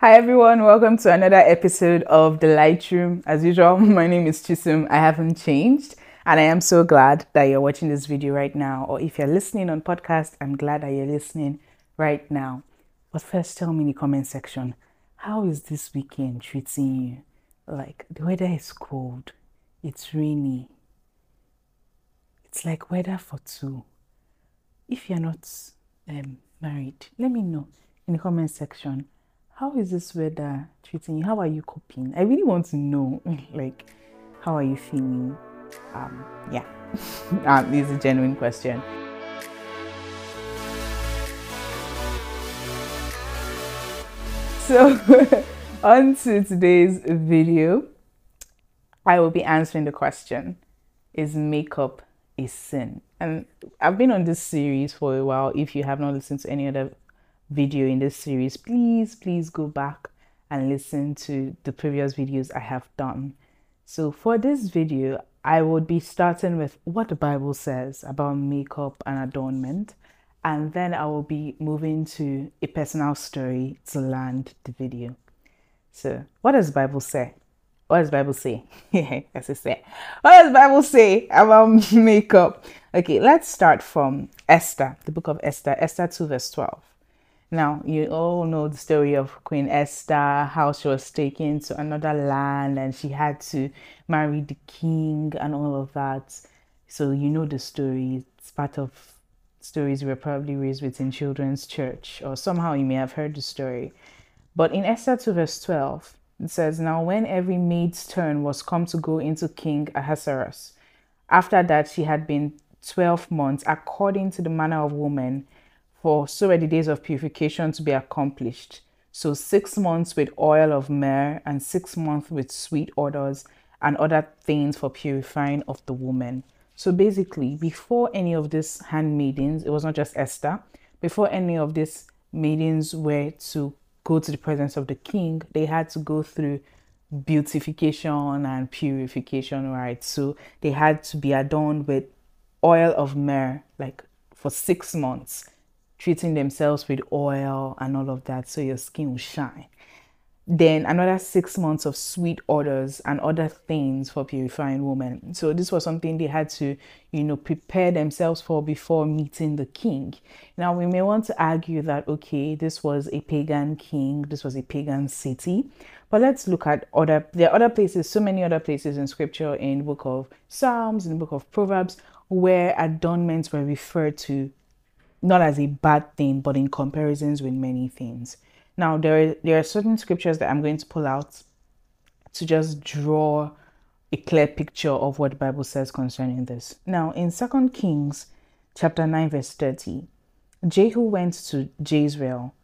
Hi everyone, welcome to another episode of The Lightroom. As usual, my name is Chisom. I haven't changed and I am so glad that you're watching this video right now. Or if you're listening on podcast, I'm glad that you're listening right now. But first, tell me in the comment section, how is this weekend treating you? Like the weather is cold, it's rainy, it's like weather for two. If you're not um, married, let me know in the comment section. How is this weather treating you? How are you coping? I really want to know. like, how are you feeling? Um, yeah, um, this is a genuine question. So, on to today's video, I will be answering the question Is makeup a sin? And I've been on this series for a while. If you have not listened to any other video in this series, please, please go back and listen to the previous videos I have done. So, for this video, I would be starting with what the Bible says about makeup and adornment, and then I will be moving to a personal story to land the video. So, what does the Bible say? What does the Bible say? As I say, what does the Bible say about makeup? Okay, let's start from Esther, the book of Esther, Esther 2, verse 12. Now, you all know the story of Queen Esther, how she was taken to another land and she had to marry the king and all of that. So, you know the story. It's part of stories we were probably raised with in children's church, or somehow you may have heard the story. But in Esther 2, verse 12, it says, Now when every maid's turn was come to go into King Ahasuerus, after that she had been 12 months, according to the manner of woman, for so are the days of purification to be accomplished. So six months with oil of myrrh, and six months with sweet odors, and other things for purifying of the woman. So basically, before any of these handmaidens, it was not just Esther, before any of these maidens were to go to the presence of the king, they had to go through beautification and purification, right? So they had to be adorned with oil of myrrh, like for six months treating themselves with oil and all of that so your skin will shine. Then another six months of sweet odors and other things for purifying women. So this was something they had to, you know, prepare themselves for before meeting the king. Now we may want to argue that okay, this was a pagan king, this was a pagan city, but let's look at other there are other places, so many other places in scripture in book of Psalms, in book of Proverbs, where adornments were referred to not as a bad thing, but in comparisons with many things. Now, there are, there are certain scriptures that I'm going to pull out to just draw a clear picture of what the Bible says concerning this. Now, in Second Kings chapter 9, verse 30, Jehu went to Jezreel,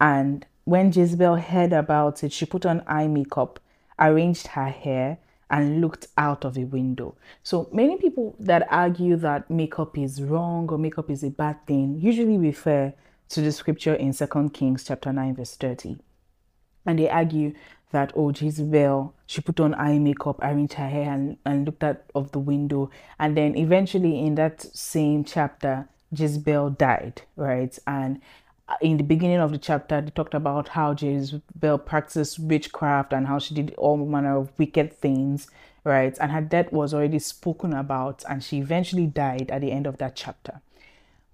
and when Jezebel heard about it, she put on eye makeup, arranged her hair, and looked out of a window. So many people that argue that makeup is wrong or makeup is a bad thing usually refer to the scripture in Second Kings chapter 9 verse 30. And they argue that oh Jezebel, she put on eye makeup, arranged her hair and, and looked out of the window. And then eventually in that same chapter, Jezebel died, right? And Uh, in the beginning of the chapter, they talked about how Jezebel practiced witchcraft and how she did all manner of wicked things, right? And her death was already spoken about, and she eventually died at the end of that chapter.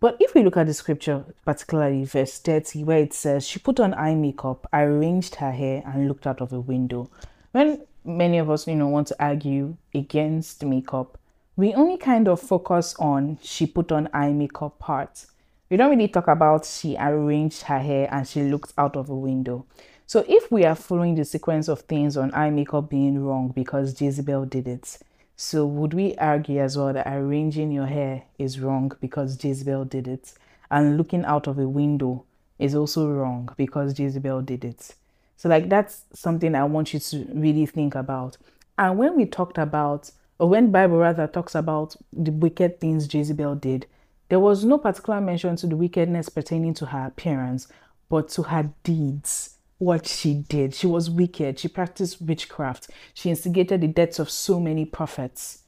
But if we look at the scripture, particularly verse 30, where it says, She put on eye makeup, arranged her hair, and looked out of a window. When many of us, you know, want to argue against makeup, we only kind of focus on she put on eye makeup part we don't really talk about she arranged her hair and she looked out of a window. So if we are following the sequence of things on eye makeup being wrong because Jezebel did it, so would we argue as well that arranging your hair is wrong because Jezebel did it and looking out of a window is also wrong because Jezebel did it? So like that's something I want you to really think about. And when we talked about or when Bible rather talks about the wicked things Jezebel did, there was no particular mention to the wickedness pertaining to her appearance, but to her deeds, what she did. She was wicked. She practiced witchcraft. She instigated the deaths of so many prophets.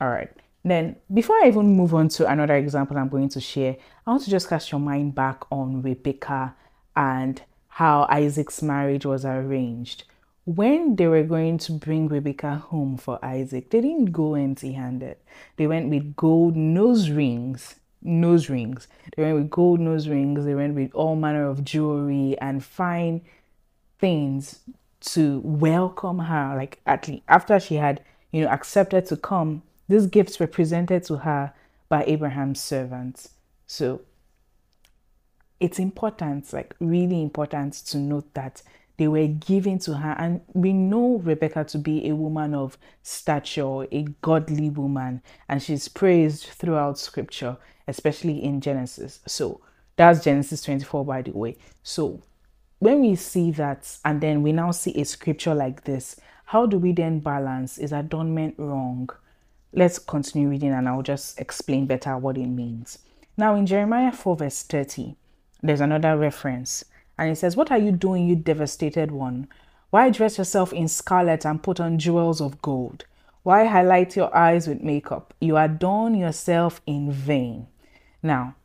All right. Then, before I even move on to another example I'm going to share, I want to just cast your mind back on Rebecca and how Isaac's marriage was arranged. When they were going to bring Rebecca home for Isaac, they didn't go empty handed. They went with gold nose rings. Nose rings. They went with gold nose rings. They went with all manner of jewelry and fine things to welcome her. Like at least after she had, you know, accepted to come, these gifts were presented to her by Abraham's servants. So it's important, like really important to note that they were given to her. And we know Rebecca to be a woman of stature, a godly woman, and she's praised throughout scripture, especially in Genesis. So that's Genesis 24, by the way. So when we see that, and then we now see a scripture like this, how do we then balance? Is adornment wrong? Let's continue reading and I'll just explain better what it means. Now, in Jeremiah 4, verse 30, there's another reference. And he says, What are you doing, you devastated one? Why dress yourself in scarlet and put on jewels of gold? Why highlight your eyes with makeup? You adorn yourself in vain. Now,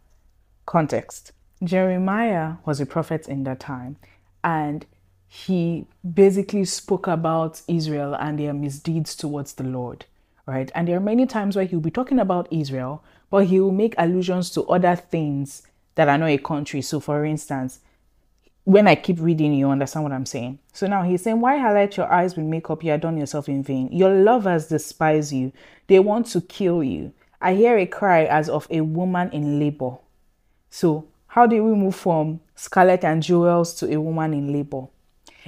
context Jeremiah was a prophet in that time, and he basically spoke about Israel and their misdeeds towards the Lord, right? And there are many times where he'll be talking about Israel, but he will make allusions to other things that are not a country. So, for instance, when I keep reading, you understand what I'm saying. So now he's saying, Why highlight your eyes with makeup? You done yourself in vain. Your lovers despise you, they want to kill you. I hear a cry as of a woman in labor. So, how do we move from scarlet and jewels to a woman in labor?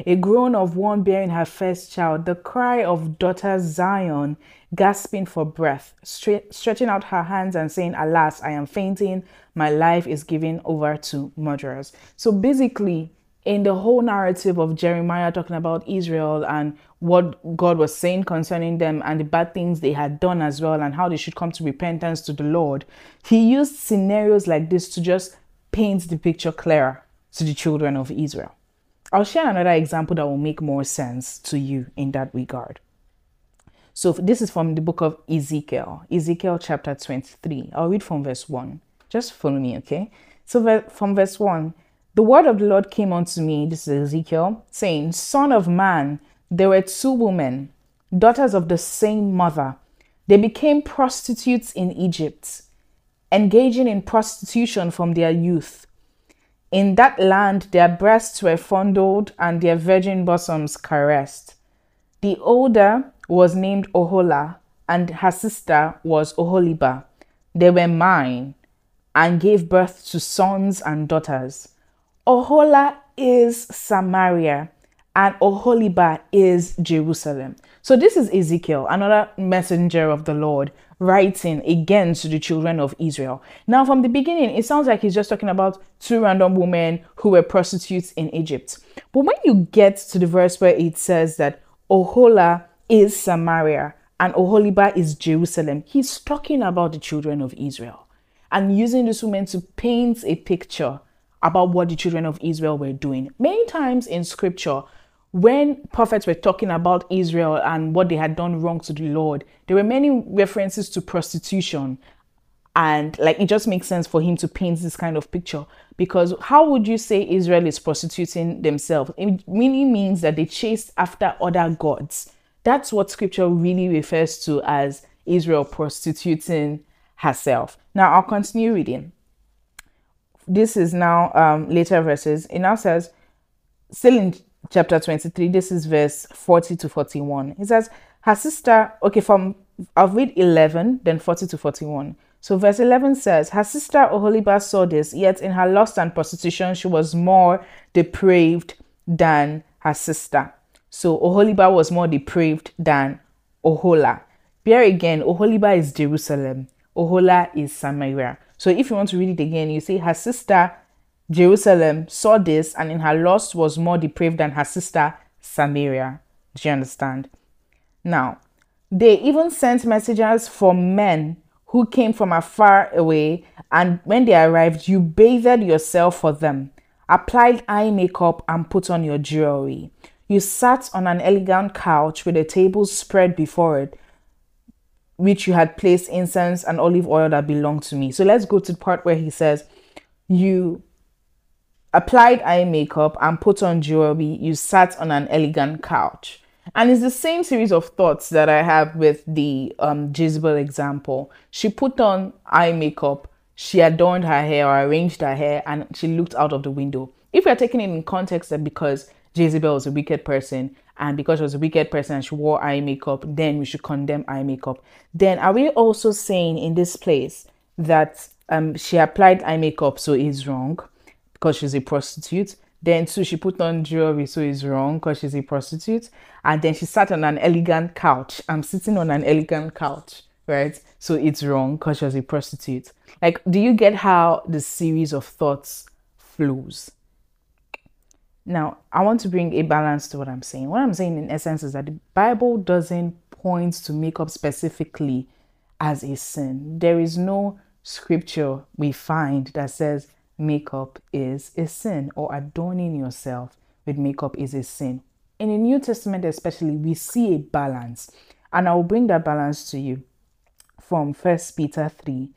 A groan of one bearing her first child, the cry of daughter Zion, gasping for breath, stretching out her hands and saying, Alas, I am fainting, my life is given over to murderers. So basically, in the whole narrative of Jeremiah talking about Israel and what God was saying concerning them and the bad things they had done as well and how they should come to repentance to the Lord, he used scenarios like this to just paint the picture clearer to the children of Israel. I'll share another example that will make more sense to you in that regard. So, this is from the book of Ezekiel, Ezekiel chapter 23. I'll read from verse 1. Just follow me, okay? So, from verse 1, the word of the Lord came unto me, this is Ezekiel, saying, Son of man, there were two women, daughters of the same mother. They became prostitutes in Egypt, engaging in prostitution from their youth. In that land, their breasts were fondled and their virgin bosoms caressed. The older was named Ohola, and her sister was Oholiba. They were mine and gave birth to sons and daughters. Ohola is Samaria, and Oholiba is Jerusalem. So, this is Ezekiel, another messenger of the Lord, writing again to the children of Israel. Now, from the beginning, it sounds like he's just talking about two random women who were prostitutes in Egypt. But when you get to the verse where it says that Ohola is Samaria and Oholiba is Jerusalem, he's talking about the children of Israel and using this woman to paint a picture about what the children of Israel were doing. Many times in scripture, when prophets were talking about Israel and what they had done wrong to the Lord, there were many references to prostitution. And like it just makes sense for him to paint this kind of picture because how would you say Israel is prostituting themselves? It really means that they chased after other gods. That's what scripture really refers to as Israel prostituting herself. Now I'll continue reading. This is now um, later verses. It now says, still in chapter 23, this is verse 40 to 41. It says, Her sister, okay, from I'll read 11, then 40 to 41. So verse 11 says, Her sister Oholiba saw this, yet in her lust and prostitution she was more depraved than her sister. So Oholiba was more depraved than Ohola. Here again, Oholiba is Jerusalem, Ohola is Samaria. So if you want to read it again, you say her sister Jerusalem saw this and in her lust was more depraved than her sister Samaria. Do you understand? Now, they even sent messengers for men who came from afar away, and when they arrived, you bathed yourself for them, applied eye makeup, and put on your jewelry. You sat on an elegant couch with a table spread before it, which you had placed incense and olive oil that belonged to me. So let's go to the part where he says, You applied eye makeup and put on jewelry, you sat on an elegant couch. And it's the same series of thoughts that I have with the um, Jezebel example. She put on eye makeup, she adorned her hair or arranged her hair, and she looked out of the window. If we are taking it in context that because Jezebel was a wicked person and because she was a wicked person and she wore eye makeup, then we should condemn eye makeup. Then are we also saying in this place that um, she applied eye makeup, so it's wrong because she's a prostitute? Then too, she put on jewelry, so it's wrong because she's a prostitute. And then she sat on an elegant couch. I'm sitting on an elegant couch, right? So it's wrong because she was a prostitute. Like, do you get how the series of thoughts flows? Now, I want to bring a balance to what I'm saying. What I'm saying in essence is that the Bible doesn't point to makeup specifically as a sin. There is no scripture we find that says makeup is a sin or adorning yourself with makeup is a sin. In the New Testament, especially, we see a balance, and I will bring that balance to you from First Peter 3.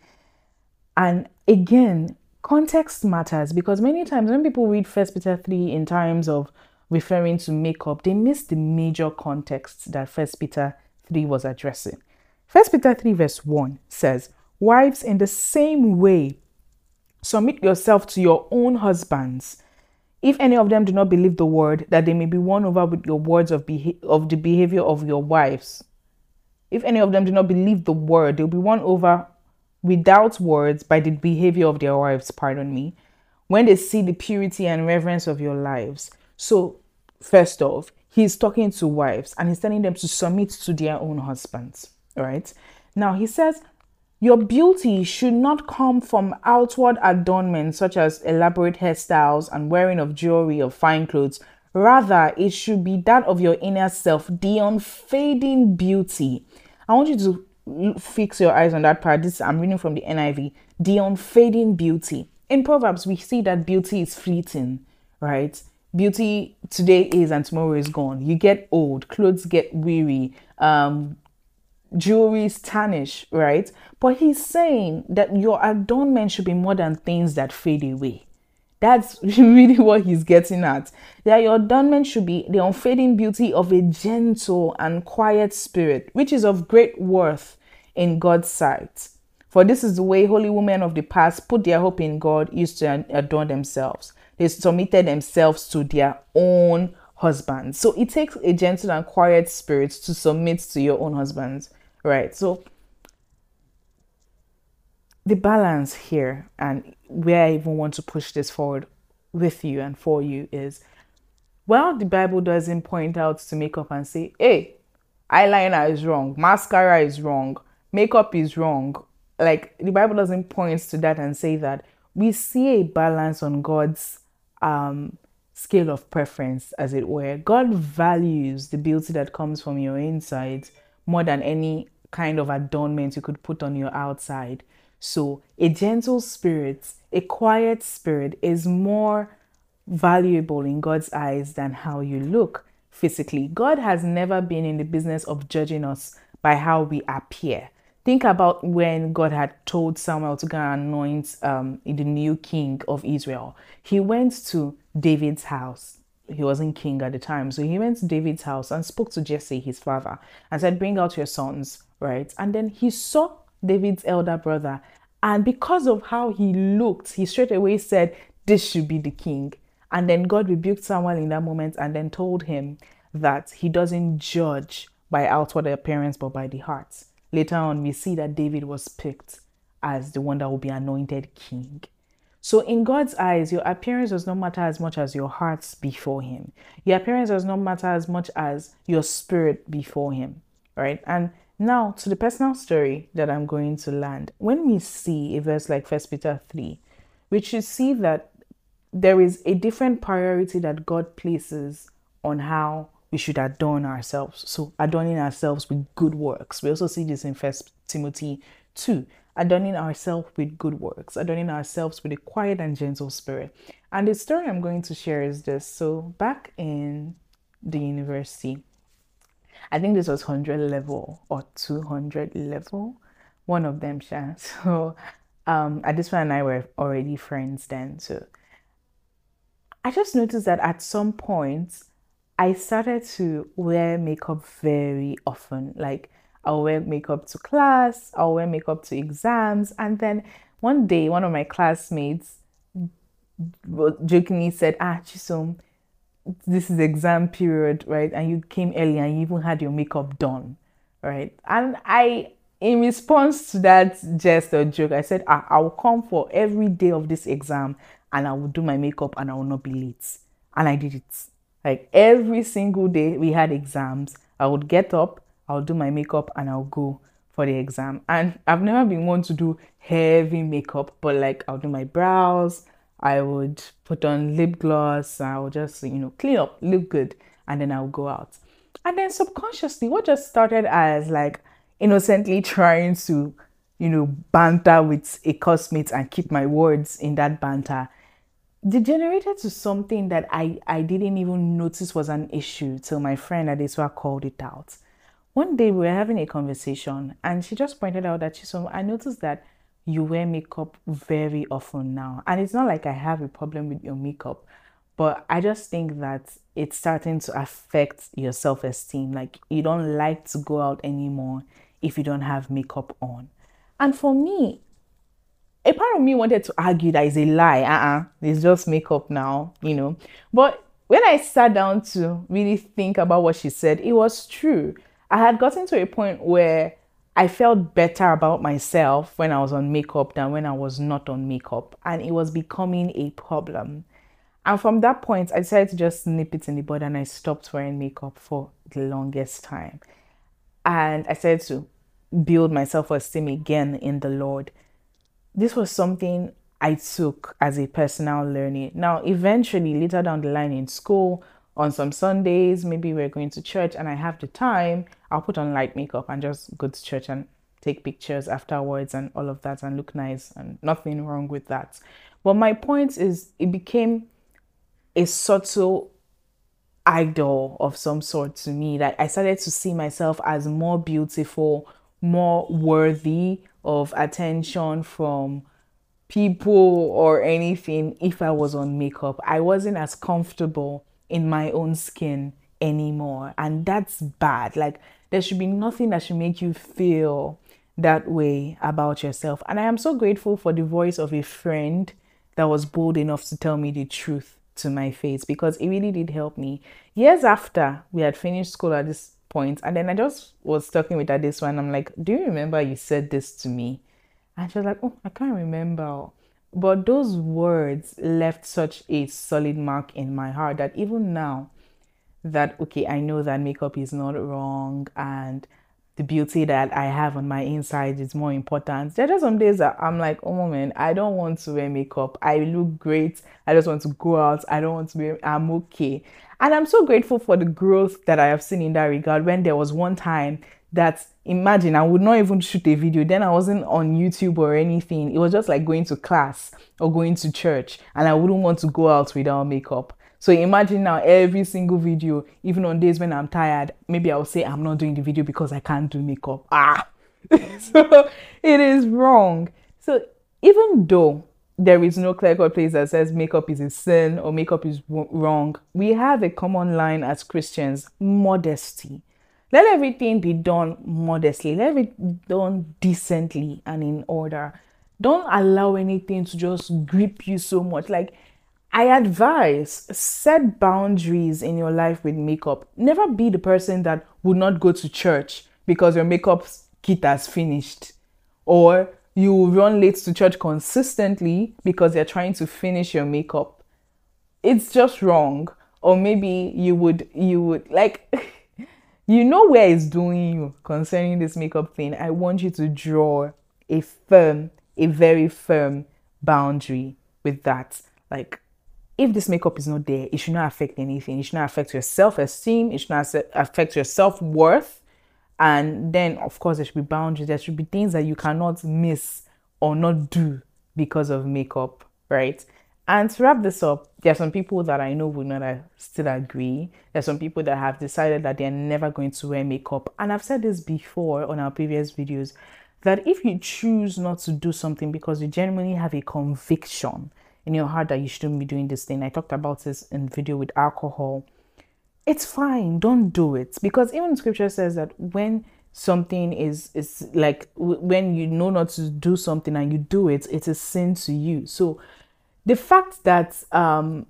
And again, context matters because many times when people read First Peter 3 in terms of referring to makeup, they miss the major context that First Peter 3 was addressing. First Peter 3 verse 1 says, Wives, in the same way, submit yourself to your own husbands. If any of them do not believe the word, that they may be won over with your words of, beha- of the behavior of your wives. If any of them do not believe the word, they'll be won over without words by the behavior of their wives, pardon me, when they see the purity and reverence of your lives. So, first off, he's talking to wives and he's telling them to submit to their own husbands, right? Now, he says, your beauty should not come from outward adornment such as elaborate hairstyles and wearing of jewelry or fine clothes. Rather, it should be that of your inner self, the unfading beauty. I want you to fix your eyes on that part. This I'm reading from the NIV. The unfading beauty. In Proverbs, we see that beauty is fleeting, right? Beauty today is and tomorrow is gone. You get old, clothes get weary, um, jewelry is tarnish, right? But he's saying that your adornment should be more than things that fade away. That's really what he's getting at. That your adornment should be the unfading beauty of a gentle and quiet spirit, which is of great worth in God's sight. For this is the way holy women of the past put their hope in God, used to adorn themselves. They submitted themselves to their own husbands. So it takes a gentle and quiet spirit to submit to your own husbands, right? So the balance here and where I even want to push this forward with you and for you is well, the Bible doesn't point out to makeup and say, hey, eyeliner is wrong, mascara is wrong, makeup is wrong. Like the Bible doesn't point to that and say that. We see a balance on God's um, scale of preference, as it were. God values the beauty that comes from your inside more than any kind of adornment you could put on your outside. So, a gentle spirit, a quiet spirit is more valuable in God's eyes than how you look physically. God has never been in the business of judging us by how we appear. Think about when God had told Samuel to go and anoint um, the new king of Israel. He went to David's house. He wasn't king at the time. So he went to David's house and spoke to Jesse, his father, and said, Bring out your sons, right? And then he saw David's elder brother. And because of how he looked, he straight away said, This should be the king. And then God rebuked Samuel in that moment and then told him that he doesn't judge by outward appearance but by the heart. Later on, we see that David was picked as the one that will be anointed king. So, in God's eyes, your appearance does not matter as much as your hearts before Him. Your appearance does not matter as much as your spirit before Him, right? And now, to the personal story that I'm going to land, when we see a verse like First Peter 3, we should see that there is a different priority that God places on how we should adorn ourselves. So, adorning ourselves with good works. We also see this in First Timothy 2 adorning ourselves with good works, adorning ourselves with a quiet and gentle spirit. And the story I'm going to share is this. So, back in the university, I think this was 100 level or 200 level, one of them, Sha. So um, at this point, and I were already friends then. So I just noticed that at some point, I started to wear makeup very often. Like, I'll wear makeup to class, I'll wear makeup to exams. And then one day, one of my classmates jokingly said, Ah, Chisom, this is exam period, right? And you came early and you even had your makeup done, right? And I, in response to that jest or joke, I said, ah, I will come for every day of this exam and I will do my makeup and I will not be late. And I did it. Like every single day we had exams, I would get up, I'll do my makeup and I'll go for the exam. And I've never been one to do heavy makeup, but like I'll do my brows, I would put on lip gloss, I'll just, you know, clean up, look good, and then I'll go out. And then subconsciously, what just started as like innocently trying to, you know, banter with a cosmate and keep my words in that banter degenerated to something that I, I didn't even notice was an issue till my friend Adeswa called it out. One day we were having a conversation and she just pointed out that she saw I noticed that you wear makeup very often now. And it's not like I have a problem with your makeup, but I just think that it's starting to affect your self esteem. Like you don't like to go out anymore if you don't have makeup on. And for me, a part of me wanted to argue that it's a lie. Uh uh-uh, uh it's just makeup now, you know. But when I sat down to really think about what she said, it was true. I had gotten to a point where I felt better about myself when I was on makeup than when I was not on makeup, and it was becoming a problem. And from that point, I decided to just nip it in the bud and I stopped wearing makeup for the longest time. And I started to build my self esteem again in the Lord. This was something I took as a personal learning. Now, eventually, later down the line in school, on some Sundays, maybe we're going to church and I have the time, I'll put on light makeup and just go to church and take pictures afterwards and all of that and look nice and nothing wrong with that. But my point is, it became a subtle idol of some sort to me. that I started to see myself as more beautiful, more worthy of attention from people or anything if I was on makeup. I wasn't as comfortable in my own skin anymore. And that's bad. Like, there should be nothing that should make you feel that way about yourself. And I am so grateful for the voice of a friend that was bold enough to tell me the truth to my face because it really did help me. Years after we had finished school at this point, and then I just was talking with her this one. I'm like, Do you remember you said this to me? And she was like, Oh, I can't remember. But those words left such a solid mark in my heart that even now, that okay, I know that makeup is not wrong and the beauty that I have on my inside is more important. There are some days that I'm like, oh moment, I don't want to wear makeup. I look great. I just want to go out. I don't want to be I'm okay. And I'm so grateful for the growth that I have seen in that regard. When there was one time that imagine I would not even shoot a video. Then I wasn't on YouTube or anything. It was just like going to class or going to church, and I wouldn't want to go out without makeup. So imagine now every single video, even on days when I'm tired, maybe I'll say I'm not doing the video because I can't do makeup. Ah, so it is wrong. So even though there is no clear cut place that says makeup is a sin or makeup is wrong, we have a common line as Christians modesty let everything be done modestly. Let it be done decently and in order. Don't allow anything to just grip you so much. Like, I advise set boundaries in your life with makeup. Never be the person that would not go to church because your makeup kit has finished, or you run late to church consistently because you're trying to finish your makeup. It's just wrong. Or maybe you would, you would like. you know where it's doing you concerning this makeup thing. I want you to draw a firm, a very firm boundary with that. Like, if this makeup is not there, it should not affect anything. It should not affect your self esteem. It should not affect your self worth. And then, of course, there should be boundaries. There should be things that you cannot miss or not do because of makeup, right? And to wrap this up, there are some people that I know will not still agree. There's some people that have decided that they're never going to wear makeup. And I've said this before on our previous videos that if you choose not to do something because you genuinely have a conviction, in your heart that you shouldn't be doing this thing. I talked about this in video with alcohol. It's fine. Don't do it because even scripture says that when something is is like when you know not to do something and you do it, it's a sin to you. So the fact that um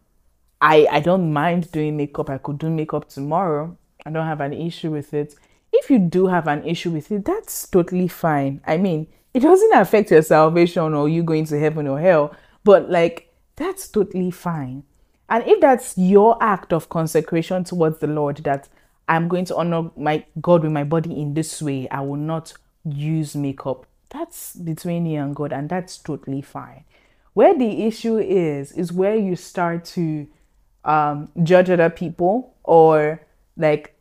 I I don't mind doing makeup, I could do makeup tomorrow. I don't have an issue with it. If you do have an issue with it, that's totally fine. I mean, it doesn't affect your salvation or you going to heaven or hell, but like that's totally fine. And if that's your act of consecration towards the Lord, that I'm going to honor my God with my body in this way, I will not use makeup. That's between you and God, and that's totally fine. Where the issue is, is where you start to um, judge other people or like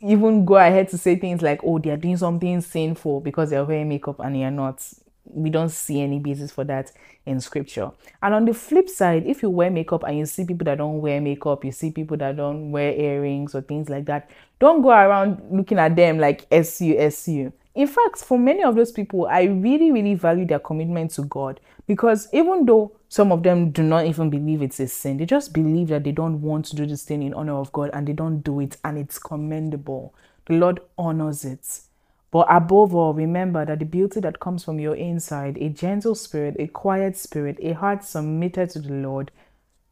even go ahead to say things like, oh, they're doing something sinful because they're wearing makeup and you're not. We don't see any basis for that in scripture. And on the flip side, if you wear makeup and you see people that don't wear makeup, you see people that don't wear earrings or things like that, don't go around looking at them like SU, SU. In fact, for many of those people, I really, really value their commitment to God because even though some of them do not even believe it's a sin, they just believe that they don't want to do this thing in honor of God and they don't do it, and it's commendable. The Lord honors it. But above all, remember that the beauty that comes from your inside, a gentle spirit, a quiet spirit, a heart submitted to the Lord,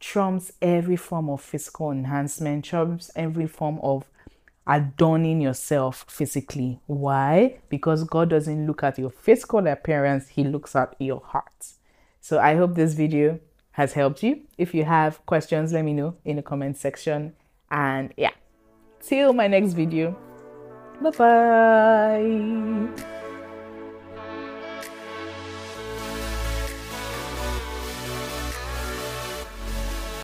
trumps every form of physical enhancement, trumps every form of adorning yourself physically. Why? Because God doesn't look at your physical appearance, He looks at your heart. So I hope this video has helped you. If you have questions, let me know in the comment section. And yeah, till my next video. Bye bye.